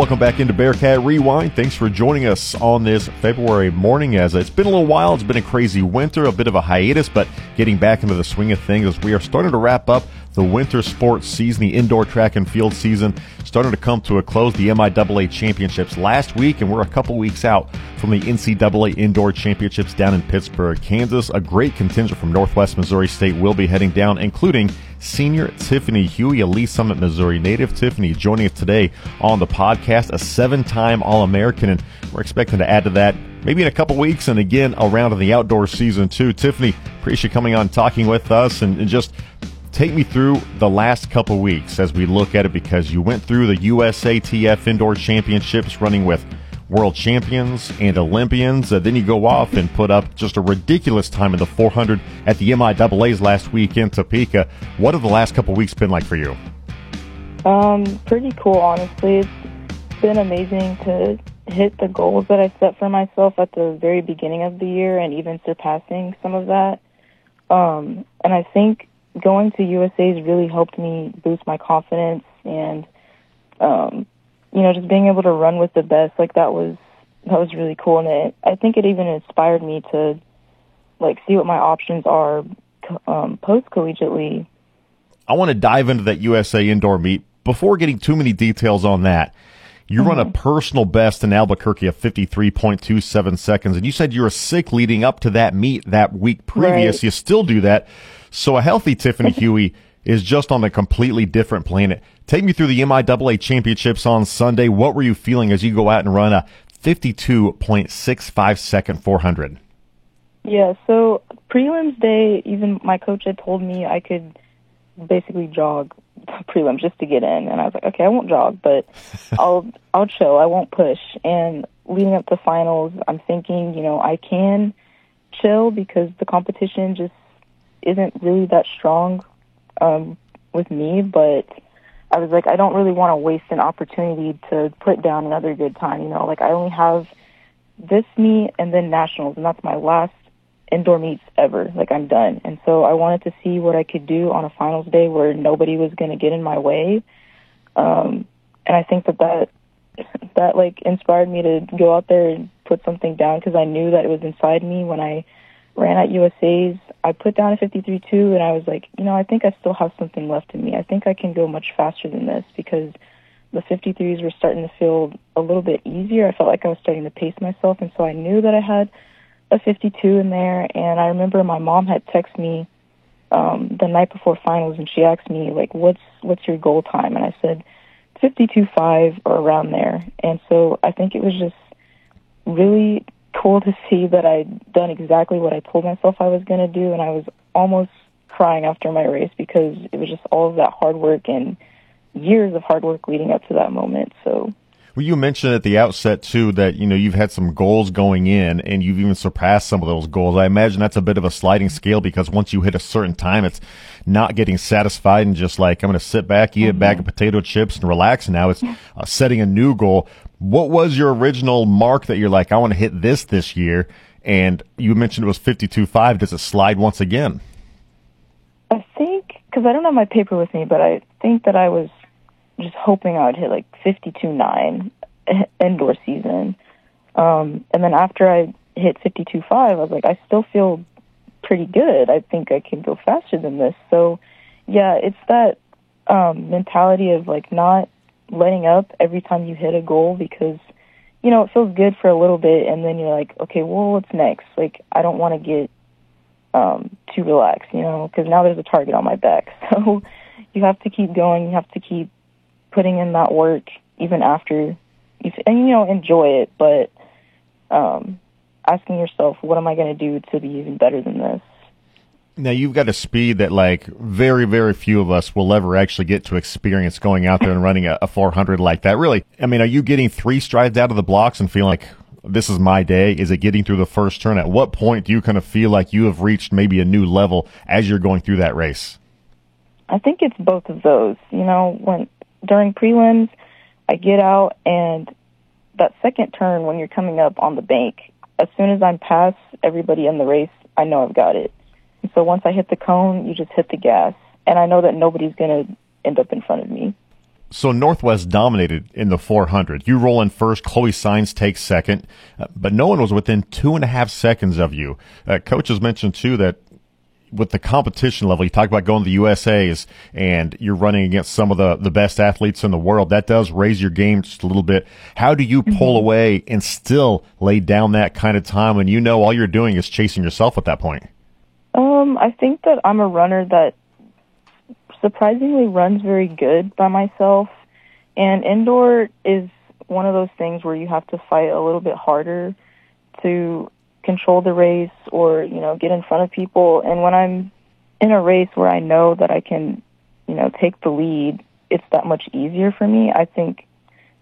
Welcome back into Bearcat Rewind. Thanks for joining us on this February morning. As it's been a little while, it's been a crazy winter, a bit of a hiatus, but getting back into the swing of things as we are starting to wrap up the winter sports season, the indoor track and field season, starting to come to a close. The MIAA championships last week, and we're a couple weeks out from the NCAA indoor championships down in Pittsburgh, Kansas. A great contingent from Northwest Missouri State will be heading down, including senior Tiffany Hughey, a Lee Summit, Missouri native. Tiffany joining us today on the podcast, a seven time All American, and we're expecting to add to that maybe in a couple weeks and again around in the outdoor season too. Tiffany, appreciate you coming on talking with us and, and just take me through the last couple weeks as we look at it because you went through the USATF Indoor Championships running with world champions and Olympians. Uh, then you go off and put up just a ridiculous time in the 400 at the MIAA's last week in Topeka. What have the last couple weeks been like for you? Um, pretty cool, honestly. It's been amazing to hit the goals that I set for myself at the very beginning of the year and even surpassing some of that. Um, and I think going to USA's really helped me boost my confidence and um, you know, just being able to run with the best, like that was that was really cool, and it, I think it even inspired me to like see what my options are um, post collegiately. I want to dive into that USA indoor meet before getting too many details on that. You mm-hmm. run a mm-hmm. personal best in Albuquerque of 53.27 seconds, and you said you were sick leading up to that meet that week previous. Right. You still do that. So a healthy Tiffany Hughey is just on a completely different planet. Take me through the MIAA championships on Sunday. What were you feeling as you go out and run a 52.65 second 400? Yeah, so prelims day, even my coach had told me I could basically jog prelims just to get in, and I was like, okay, I won't jog, but I'll I'll chill. I won't push. And leading up to finals, I'm thinking, you know, I can chill because the competition just isn't really that strong um, with me, but I was like, I don't really want to waste an opportunity to put down another good time. You know, like I only have this meet and then nationals, and that's my last indoor meets ever. Like I'm done, and so I wanted to see what I could do on a finals day where nobody was going to get in my way. Um, and I think that that that like inspired me to go out there and put something down because I knew that it was inside me when I ran at USA's. I put down a 53.2 and I was like, you know, I think I still have something left in me. I think I can go much faster than this because the 53s were starting to feel a little bit easier. I felt like I was starting to pace myself, and so I knew that I had a 52 in there. And I remember my mom had texted me um, the night before finals, and she asked me like, "What's what's your goal time?" And I said, "52.5 or around there." And so I think it was just really cool to see that I'd done exactly what I told myself I was going to do, and I was almost crying after my race because it was just all of that hard work and years of hard work leading up to that moment. So. Well, you mentioned at the outset too that you know you've had some goals going in, and you've even surpassed some of those goals. I imagine that's a bit of a sliding scale because once you hit a certain time, it's not getting satisfied and just like I'm going to sit back, eat mm-hmm. a bag of potato chips, and relax. Now it's uh, setting a new goal. What was your original mark that you're like, I want to hit this this year? And you mentioned it was 52.5. Does it slide once again? I think, because I don't have my paper with me, but I think that I was just hoping I would hit like 52.9 indoor season. Um, and then after I hit 52.5, I was like, I still feel pretty good. I think I can go faster than this. So, yeah, it's that um, mentality of like not letting up every time you hit a goal because you know it feels good for a little bit and then you're like okay well what's next like i don't want to get um too relaxed you know because now there's a target on my back so you have to keep going you have to keep putting in that work even after you and you know enjoy it but um asking yourself what am i going to do to be even better than this now you've got a speed that like very, very few of us will ever actually get to experience going out there and running a, a 400 like that. Really, I mean, are you getting three strides out of the blocks and feeling like this is my day? Is it getting through the first turn? At what point do you kind of feel like you have reached maybe a new level as you're going through that race? I think it's both of those. You know, when during prelims, I get out and that second turn when you're coming up on the bank, as soon as I'm past everybody in the race, I know I've got it and so once I hit the cone, you just hit the gas. And I know that nobody's going to end up in front of me. So Northwest dominated in the 400. You roll in first. Chloe Signs takes second, uh, but no one was within two and a half seconds of you. Uh, coaches mentioned too that with the competition level, you talk about going to the USA's and you're running against some of the, the best athletes in the world. That does raise your game just a little bit. How do you pull mm-hmm. away and still lay down that kind of time when you know all you're doing is chasing yourself at that point? Um, I think that I'm a runner that surprisingly runs very good by myself. And indoor is one of those things where you have to fight a little bit harder to control the race or, you know, get in front of people. And when I'm in a race where I know that I can, you know, take the lead, it's that much easier for me. I think,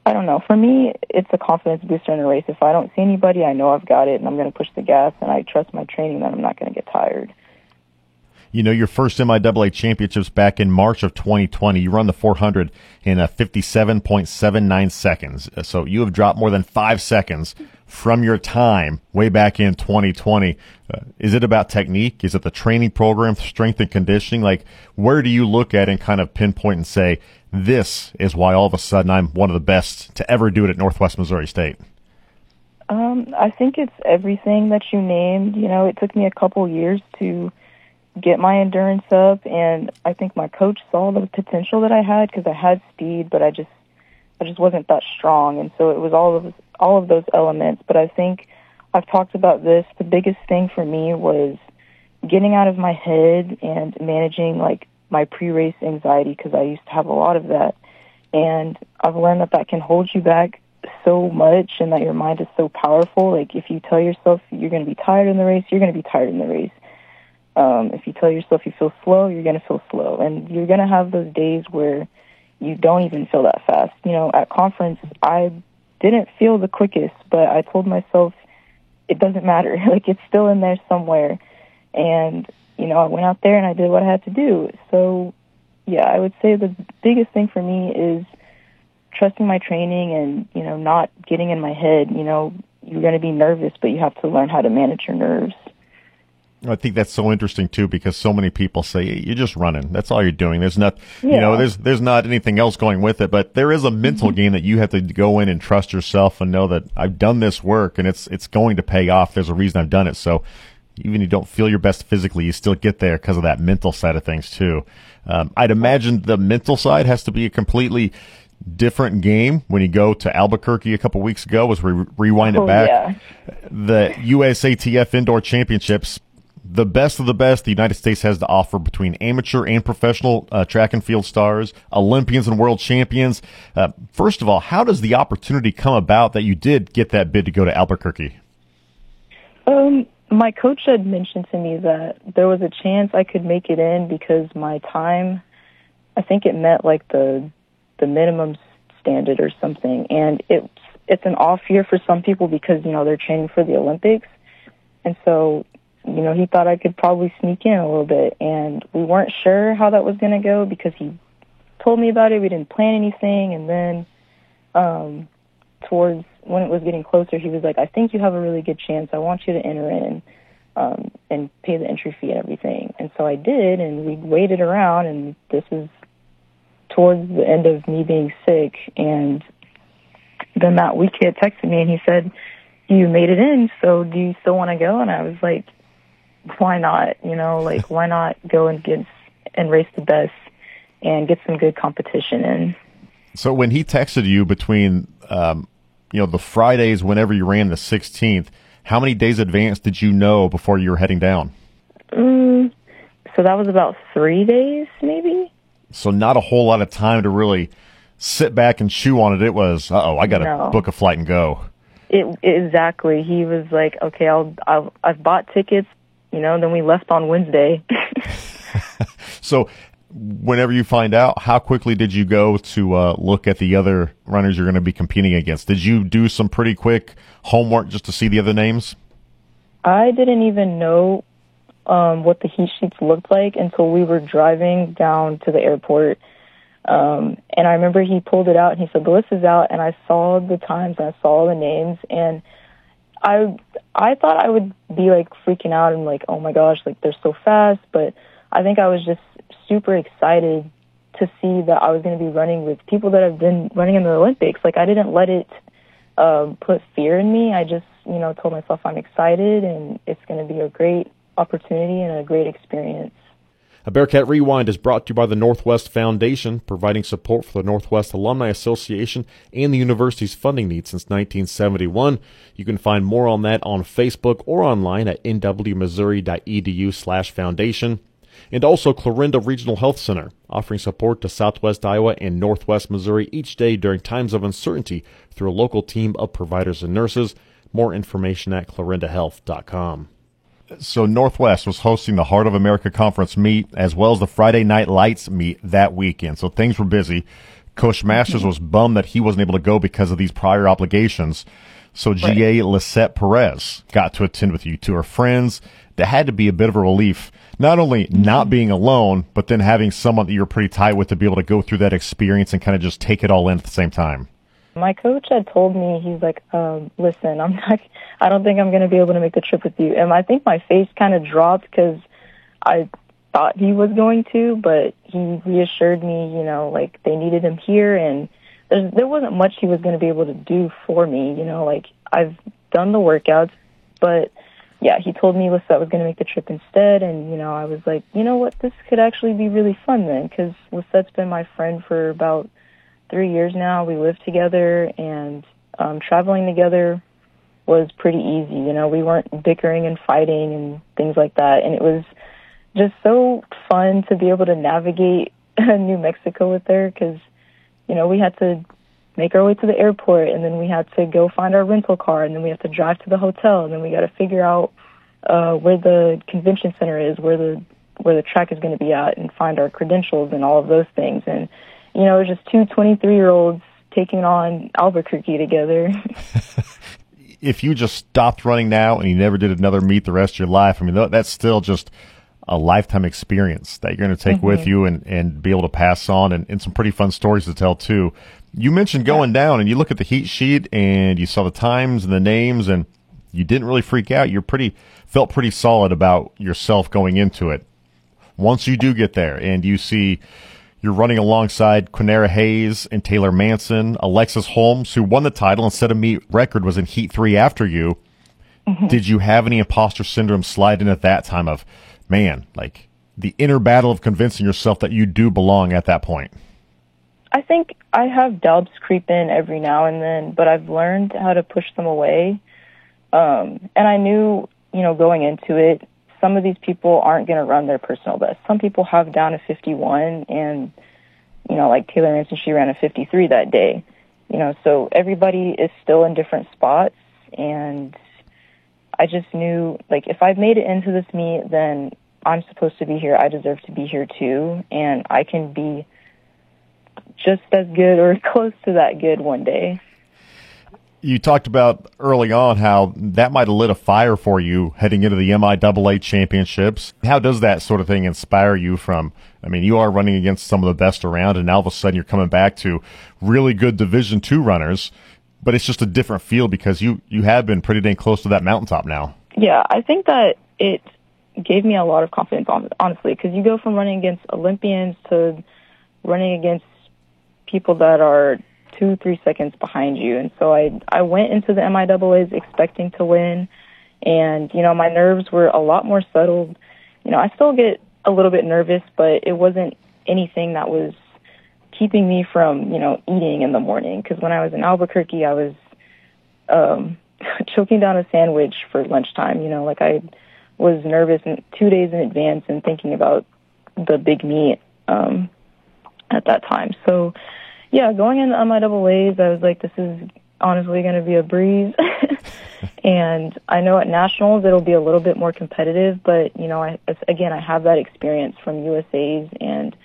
I don't know, for me, it's a confidence booster in a race. If I don't see anybody, I know I've got it and I'm going to push the gas and I trust my training that I'm not going to get tired you know, your first MIAA championships back in March of 2020. You run the 400 in uh, a 57.79 seconds. Uh, so you have dropped more than five seconds from your time way back in 2020. Uh, is it about technique? Is it the training program, strength and conditioning? Like, where do you look at and kind of pinpoint and say, this is why all of a sudden I'm one of the best to ever do it at Northwest Missouri State? Um, I think it's everything that you named. You know, it took me a couple years to get my endurance up and I think my coach saw the potential that I had because I had speed but I just I just wasn't that strong and so it was all of all of those elements but I think I've talked about this the biggest thing for me was getting out of my head and managing like my pre-race anxiety because I used to have a lot of that and I've learned that that can hold you back so much and that your mind is so powerful like if you tell yourself you're going to be tired in the race you're going to be tired in the race um, if you tell yourself you feel slow, you're going to feel slow. And you're going to have those days where you don't even feel that fast. You know, at conference, I didn't feel the quickest, but I told myself it doesn't matter. like, it's still in there somewhere. And, you know, I went out there and I did what I had to do. So, yeah, I would say the biggest thing for me is trusting my training and, you know, not getting in my head. You know, you're going to be nervous, but you have to learn how to manage your nerves. I think that's so interesting too because so many people say you're just running. That's all you're doing. There's not, yeah. you know, there's there's not anything else going with it. But there is a mental mm-hmm. game that you have to go in and trust yourself and know that I've done this work and it's it's going to pay off. There's a reason I've done it. So even if you don't feel your best physically, you still get there because of that mental side of things too. Um, I'd imagine the mental side has to be a completely different game when you go to Albuquerque a couple weeks ago. Was we rewind it oh, back, yeah. the USATF Indoor Championships the best of the best the United States has to offer between amateur and professional uh, track and field stars, Olympians and world champions. Uh, first of all, how does the opportunity come about that you did get that bid to go to Albuquerque? Um, my coach had mentioned to me that there was a chance I could make it in because my time, I think it met like the the minimum standard or something, and it's it's an off year for some people because you know they're training for the Olympics, and so you know, he thought I could probably sneak in a little bit. And we weren't sure how that was going to go because he told me about it. We didn't plan anything. And then um, towards when it was getting closer, he was like, I think you have a really good chance. I want you to enter in um, and pay the entry fee and everything. And so I did. And we waited around. And this was towards the end of me being sick. And then that week he had texted me and he said, you made it in, so do you still want to go? And I was like, why not? You know, like why not go and get and race the best and get some good competition in. So when he texted you between, um, you know, the Fridays whenever you ran the 16th, how many days advance did you know before you were heading down? Mm, so that was about three days, maybe. So not a whole lot of time to really sit back and chew on it. It was, oh, I got to no. book a flight and go. It exactly. He was like, okay, I'll, I'll I've bought tickets you know, then we left on Wednesday. so, whenever you find out, how quickly did you go to uh, look at the other runners you're going to be competing against? Did you do some pretty quick homework just to see the other names? I didn't even know um, what the heat sheets looked like until we were driving down to the airport. Um, and I remember he pulled it out and he said, the list is out. And I saw the times and I saw the names. And I I thought I would be like freaking out and like, oh my gosh, like they're so fast. But I think I was just super excited to see that I was going to be running with people that have been running in the Olympics. Like I didn't let it uh, put fear in me. I just, you know, told myself I'm excited and it's going to be a great opportunity and a great experience. A Bearcat Rewind is brought to you by the Northwest Foundation, providing support for the Northwest Alumni Association and the university's funding needs since 1971. You can find more on that on Facebook or online at nwmissouri.edu slash foundation. And also Clarinda Regional Health Center, offering support to Southwest Iowa and Northwest Missouri each day during times of uncertainty through a local team of providers and nurses. More information at clarindahealth.com. So Northwest was hosting the Heart of America Conference meet as well as the Friday Night Lights meet that weekend. So things were busy. Coach Masters mm-hmm. was bummed that he wasn't able to go because of these prior obligations. So GA Lisette Perez got to attend with you two are friends. That had to be a bit of a relief. Not only mm-hmm. not being alone, but then having someone that you're pretty tight with to be able to go through that experience and kind of just take it all in at the same time. My coach had told me he's like, um, "Listen, I'm not. I don't think I'm going to be able to make the trip with you." And I think my face kind of dropped because I thought he was going to, but he reassured me, you know, like they needed him here, and there's, there wasn't much he was going to be able to do for me. You know, like I've done the workouts, but yeah, he told me Lisette was going to make the trip instead, and you know, I was like, you know what, this could actually be really fun then, because Lisette's been my friend for about three years now. We live together and um, traveling together was pretty easy. You know, we weren't bickering and fighting and things like that. And it was just so fun to be able to navigate New Mexico with her because, you know, we had to make our way to the airport and then we had to go find our rental car and then we have to drive to the hotel and then we got to figure out uh, where the convention center is, where the where the track is going to be at, and find our credentials and all of those things. And you know, it was just two 23 year olds taking on Albuquerque together. if you just stopped running now and you never did another meet the rest of your life, I mean, that's still just a lifetime experience that you're going to take mm-hmm. with you and, and be able to pass on and, and some pretty fun stories to tell too. You mentioned going yeah. down and you look at the heat sheet and you saw the times and the names and you didn't really freak out. You're pretty, felt pretty solid about yourself going into it. Once you do get there and you see you're running alongside Quanera Hayes and Taylor Manson. Alexis Holmes, who won the title and set a meet record, was in Heat 3 after you. Mm-hmm. Did you have any imposter syndrome slide in at that time of, man, like the inner battle of convincing yourself that you do belong at that point? I think I have doubts creep in every now and then, but I've learned how to push them away. Um, and I knew, you know, going into it, some of these people aren't going to run their personal best. Some people have down a 51 and, you know, like Taylor Manson, she ran a 53 that day. You know, so everybody is still in different spots and I just knew like if I've made it into this meet, then I'm supposed to be here. I deserve to be here too and I can be just as good or close to that good one day you talked about early on how that might have lit a fire for you heading into the MIAA championships. How does that sort of thing inspire you from, I mean, you are running against some of the best around and now all of a sudden you're coming back to really good division two runners, but it's just a different feel because you, you have been pretty dang close to that mountaintop now. Yeah, I think that it gave me a lot of confidence, honestly, because you go from running against Olympians to running against people that are two, three seconds behind you. And so I, I went into the MIAAs expecting to win. And, you know, my nerves were a lot more settled. You know, I still get a little bit nervous, but it wasn't anything that was keeping me from, you know, eating in the morning. Cause when I was in Albuquerque, I was, um, choking down a sandwich for lunchtime. You know, like I was nervous two days in advance and thinking about the big meet, um, at that time. So, yeah, going in on into MIAAs, I was like, this is honestly going to be a breeze. and I know at nationals it'll be a little bit more competitive, but you know, I again I have that experience from USA's, and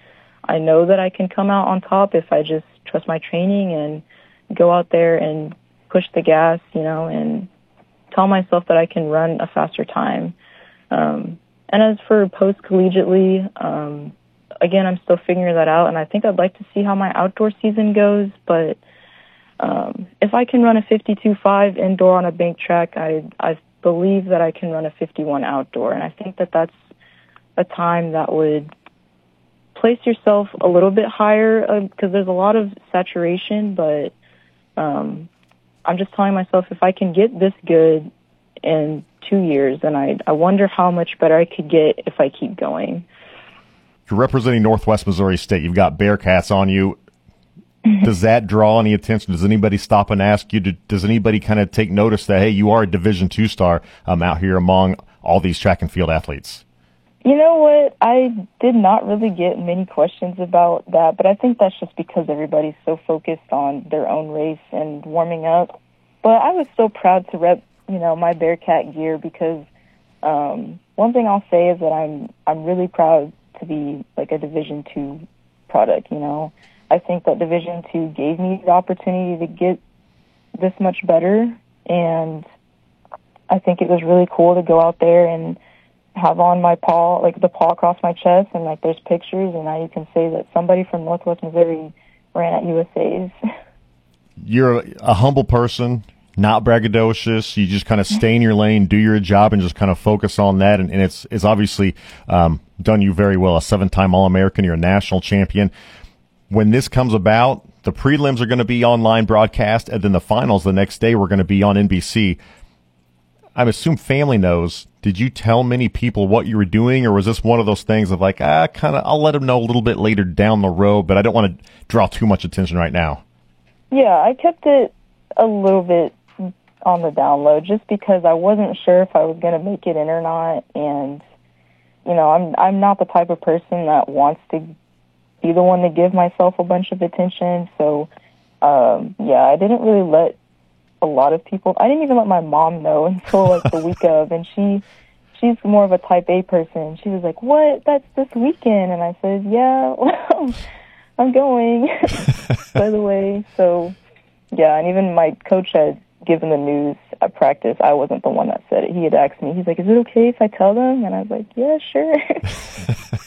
I know that I can come out on top if I just trust my training and go out there and push the gas, you know, and tell myself that I can run a faster time. Um, and as for post collegiately, um, again, I'm still figuring that out, and I think I'd like to see how my outdoor season goes. But um, if I can run a 52.5 indoor on a bank track, I I believe that I can run a 51 outdoor, and I think that that's a time that would place yourself a little bit higher because uh, there's a lot of saturation, but um, I'm just telling myself if I can get this good in two years, then I I wonder how much better I could get if I keep going. You're representing Northwest Missouri State. You've got Bearcats on you. does that draw any attention? Does anybody stop and ask you? Does anybody kind of take notice that hey, you are a Division two star um, out here among all these track and field athletes? You know what? I did not really get many questions about that, but I think that's just because everybody's so focused on their own race and warming up. But I was so proud to rep, you know, my Bearcat gear because um, one thing I'll say is that I'm I'm really proud to be like a Division two product. You know, I think that Division two gave me the opportunity to get this much better, and I think it was really cool to go out there and have on my paw, like the paw across my chest, and like there's pictures, and now you can say that somebody from Northwest Missouri ran at USA's. You're a, a humble person, not braggadocious. You just kind of stay in your lane, do your job, and just kind of focus on that. And, and it's it's obviously um, done you very well. A seven-time All-American, you're a national champion. When this comes about, the prelims are going to be online broadcast, and then the finals the next day we're going to be on NBC. I assume family knows. Did you tell many people what you were doing, or was this one of those things of like, ah, kind of, I'll let them know a little bit later down the road, but I don't want to draw too much attention right now? Yeah, I kept it a little bit on the download just because I wasn't sure if I was going to make it in or not, and you know, I'm I'm not the type of person that wants to be the one to give myself a bunch of attention. So, um, yeah, I didn't really let a lot of people. I didn't even let my mom know until like the week of, and she she's more of a type A person. She was like, "What? That's this weekend," and I said, "Yeah, well, I'm going." by the way, so yeah, and even my coach had given the news at practice. I wasn't the one that said it. He had asked me. He's like, "Is it okay if I tell them?" And I was like, "Yeah, sure."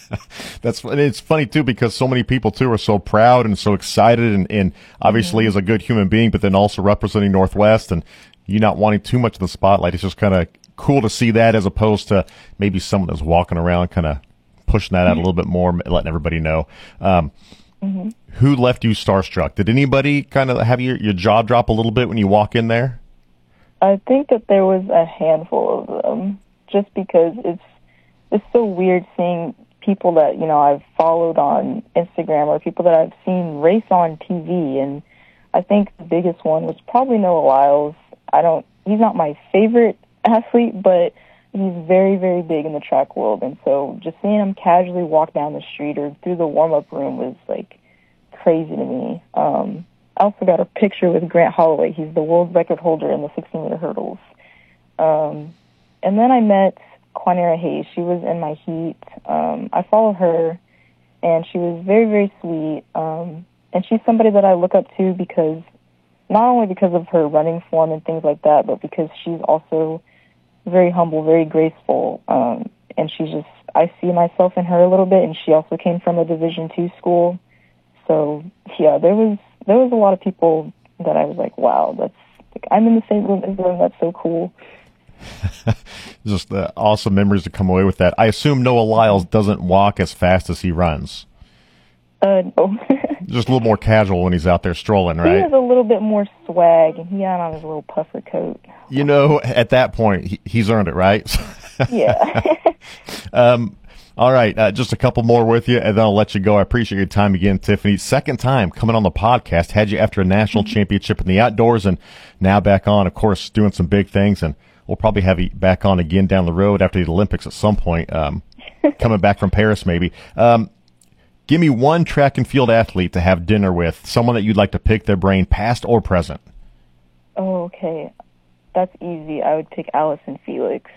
That's it's funny too because so many people too are so proud and so excited and, and obviously mm-hmm. as a good human being, but then also representing Northwest and you not wanting too much of the spotlight. It's just kind of cool to see that as opposed to maybe someone that's walking around kind of pushing that out a little bit more, letting everybody know. Um, mm-hmm. Who left you starstruck? Did anybody kind of have your, your jaw drop a little bit when you walk in there? I think that there was a handful of them, just because it's it's so weird seeing people that you know I've followed on Instagram or people that I've seen race on TV, and I think the biggest one was probably Noah Lyles. I don't. He's not my favorite athlete, but he's very, very big in the track world, and so just seeing him casually walk down the street or through the warm up room was like crazy to me. Um, I also got a picture with Grant Holloway. He's the world record holder in the 16 meter hurdles. Um, and then I met Quanera Hayes. She was in my heat. Um, I follow her, and she was very, very sweet. Um, and she's somebody that I look up to because not only because of her running form and things like that, but because she's also very humble, very graceful. Um, and she's just, I see myself in her a little bit. And she also came from a Division two school, so yeah, there was there was a lot of people that I was like, wow, that's like I'm in the same room as them. That's so cool. Just the awesome memories to come away with that. I assume Noah Lyles doesn't walk as fast as he runs. Uh, no. Just a little more casual when he's out there strolling, right? He has a little bit more swag, and he had on his little puffer coat. You know, at that point, he, he's earned it, right? yeah. um, all right, uh, just a couple more with you, and then I'll let you go. I appreciate your time again, Tiffany. Second time coming on the podcast. Had you after a national mm-hmm. championship in the outdoors, and now back on, of course, doing some big things. And we'll probably have you back on again down the road after the Olympics at some point. Um, coming back from Paris, maybe. Um, give me one track and field athlete to have dinner with, someone that you'd like to pick their brain, past or present. Oh, okay, that's easy. I would pick Allyson Felix.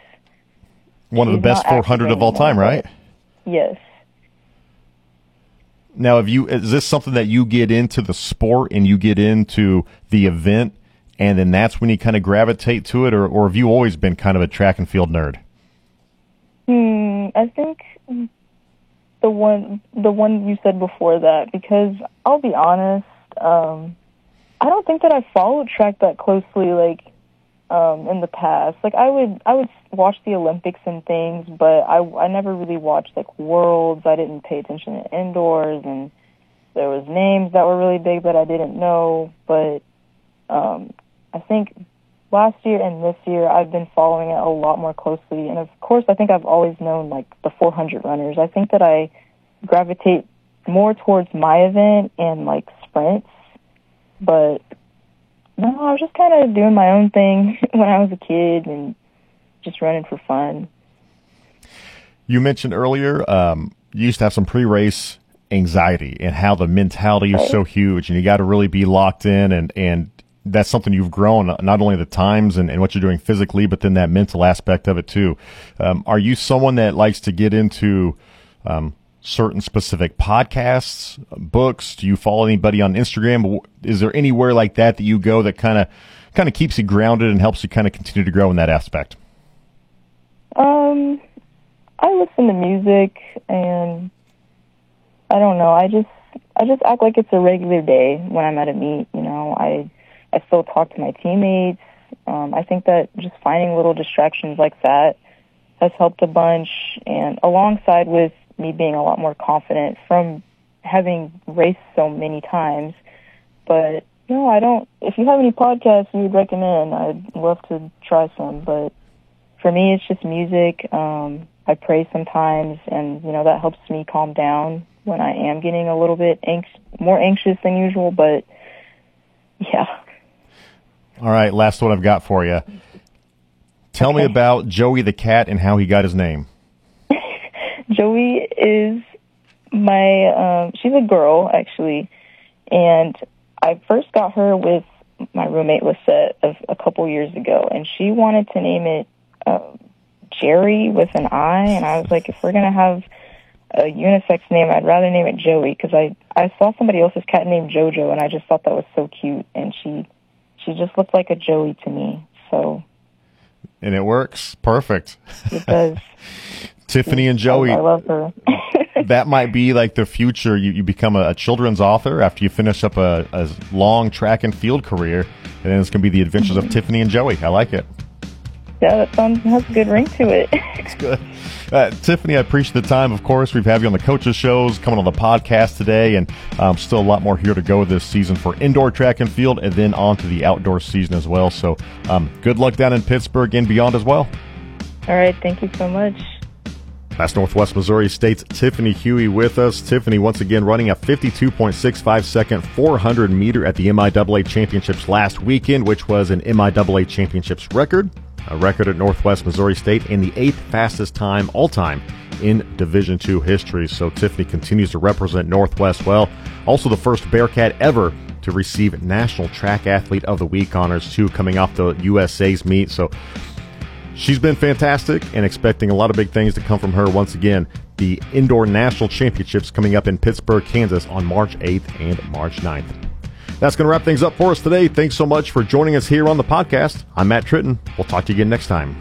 One of the best 400 of all time, right? Yes. Now, have you is this something that you get into the sport and you get into the event, and then that's when you kind of gravitate to it, or or have you always been kind of a track and field nerd? Hmm, I think the one the one you said before that because I'll be honest, um, I don't think that I followed track that closely. Like um, in the past. Like I would I would watch the Olympics and things, but I I never really watched like worlds. I didn't pay attention to indoors, and there was names that were really big that I didn't know. But um, I think last year and this year I've been following it a lot more closely, and of course I think I've always known like the 400 runners. I think that I gravitate more towards my event and like sprints, but no, I was just kind of doing my own thing when I was a kid and just running for fun. You mentioned earlier um, you used to have some pre-race anxiety and how the mentality is so huge, and you got to really be locked in, and and that's something you've grown not only the times and, and what you're doing physically, but then that mental aspect of it too. Um, are you someone that likes to get into um, certain specific podcasts, books? Do you follow anybody on Instagram? Is there anywhere like that that you go that kind of kind of keeps you grounded and helps you kind of continue to grow in that aspect? Um, I listen to music and I don't know. I just I just act like it's a regular day when I'm at a meet. You know, I I still talk to my teammates. Um, I think that just finding little distractions like that has helped a bunch, and alongside with me being a lot more confident from having raced so many times. But no, I don't. If you have any podcasts you would recommend, I'd love to try some. But for me, it's just music. Um, I pray sometimes, and you know that helps me calm down when I am getting a little bit anx- more anxious than usual. But yeah. All right, last one I've got for you. Tell okay. me about Joey the cat and how he got his name. Joey is my um she's a girl actually and I first got her with my roommate Lisette of a couple years ago and she wanted to name it uh, Jerry with an I and I was like if we're going to have a unisex name I'd rather name it Joey because I I saw somebody else's cat named Jojo and I just thought that was so cute and she she just looked like a Joey to me so and it works perfect it does Tiffany and Joey. I love her. that might be like the future. You, you become a, a children's author after you finish up a, a, long track and field career, and then it's going to be the adventures of Tiffany and Joey. I like it. Yeah, that sounds has a good ring to it. It's good. Uh, Tiffany, I appreciate the time. Of course, we've had you on the coaches shows, coming on the podcast today, and um, still a lot more here to go this season for indoor track and field, and then on to the outdoor season as well. So, um, good luck down in Pittsburgh and beyond as well. All right, thank you so much. That's Northwest Missouri State's Tiffany Hughey with us. Tiffany once again running a 52.65 second 400 meter at the MIAA Championships last weekend, which was an MIAA Championships record, a record at Northwest Missouri State, and the eighth fastest time all time in Division II history. So Tiffany continues to represent Northwest well. Also the first Bearcat ever to receive National Track Athlete of the Week honors too, coming off the USA's meet. So She's been fantastic and expecting a lot of big things to come from her once again. The Indoor National Championships coming up in Pittsburgh, Kansas on March 8th and March 9th. That's going to wrap things up for us today. Thanks so much for joining us here on the podcast. I'm Matt Tritton. We'll talk to you again next time.